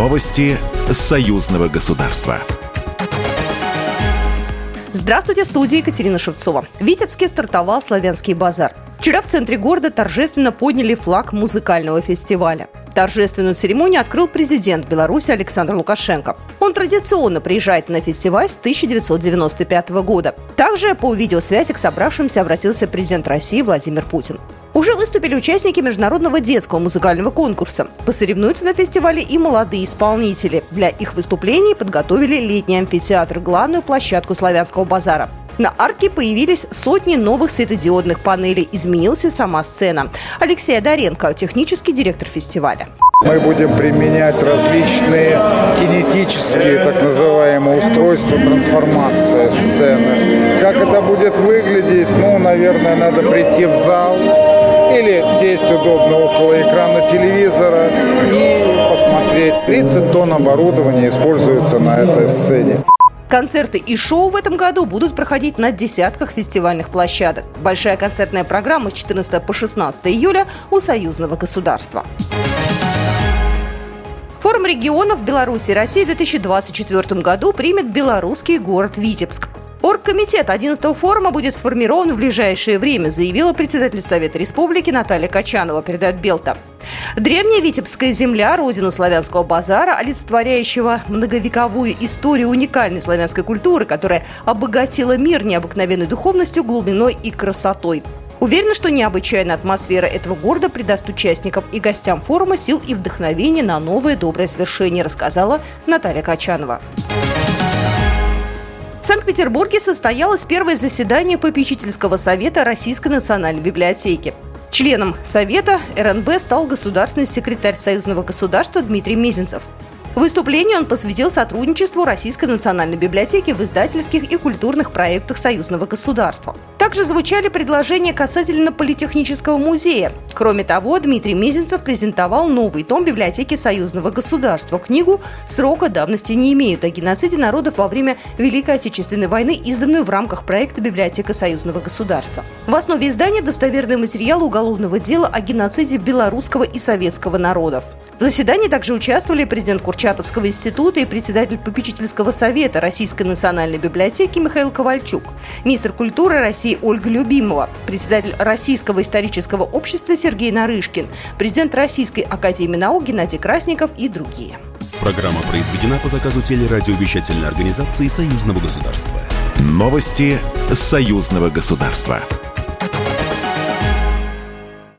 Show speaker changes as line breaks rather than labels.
Новости союзного государства.
Здравствуйте, в студии Екатерина Шевцова. В Витебске стартовал «Славянский базар». Вчера в центре города торжественно подняли флаг музыкального фестиваля. Торжественную церемонию открыл президент Беларуси Александр Лукашенко. Он традиционно приезжает на фестиваль с 1995 года. Также по видеосвязи к собравшимся обратился президент России Владимир Путин. Уже выступили участники международного детского музыкального конкурса. Посоревнуются на фестивале и молодые исполнители. Для их выступлений подготовили летний амфитеатр, главную площадку славянского базара. На арке появились сотни новых светодиодных панелей. Изменился сама сцена. Алексей Адаренко, технический директор фестиваля.
Мы будем применять различные кинетические, так называемые, устройства трансформации сцены. Как это будет выглядеть, ну, наверное, надо прийти в зал или сесть удобно около экрана телевизора и посмотреть. 30 тонн оборудования используется на этой сцене.
Концерты и шоу в этом году будут проходить на десятках фестивальных площадок. Большая концертная программа с 14 по 16 июля у союзного государства. Форум регионов Беларуси и России в 2024 году примет белорусский город Витебск. Оргкомитет 11 форума будет сформирован в ближайшее время, заявила председатель Совета Республики Наталья Качанова, передает Белта. Древняя Витебская земля, родина славянского базара, олицетворяющего многовековую историю уникальной славянской культуры, которая обогатила мир необыкновенной духовностью, глубиной и красотой. Уверена, что необычайная атмосфера этого города придаст участникам и гостям форума сил и вдохновения на новое доброе свершение, рассказала Наталья Качанова. В Санкт-Петербурге состоялось первое заседание попечительского совета Российской национальной библиотеки. Членом Совета РНБ стал государственный секретарь Союзного государства Дмитрий Мизинцев. Выступление он посвятил сотрудничеству Российской национальной библиотеки в издательских и культурных проектах союзного государства. Также звучали предложения касательно Политехнического музея. Кроме того, Дмитрий Мезенцев презентовал новый том библиотеки союзного государства. Книгу «Срока давности не имеют» о геноциде народов во время Великой Отечественной войны, изданную в рамках проекта «Библиотека союзного государства». В основе издания достоверный материал уголовного дела о геноциде белорусского и советского народов. В заседании также участвовали президент Курчатовского института и председатель попечительского совета Российской национальной библиотеки Михаил Ковальчук, министр культуры России Ольга Любимова, председатель Российского исторического общества Сергей Нарышкин, президент Российской академии наук Геннадий Красников и другие.
Программа произведена по заказу телерадиовещательной организации Союзного государства. Новости Союзного государства.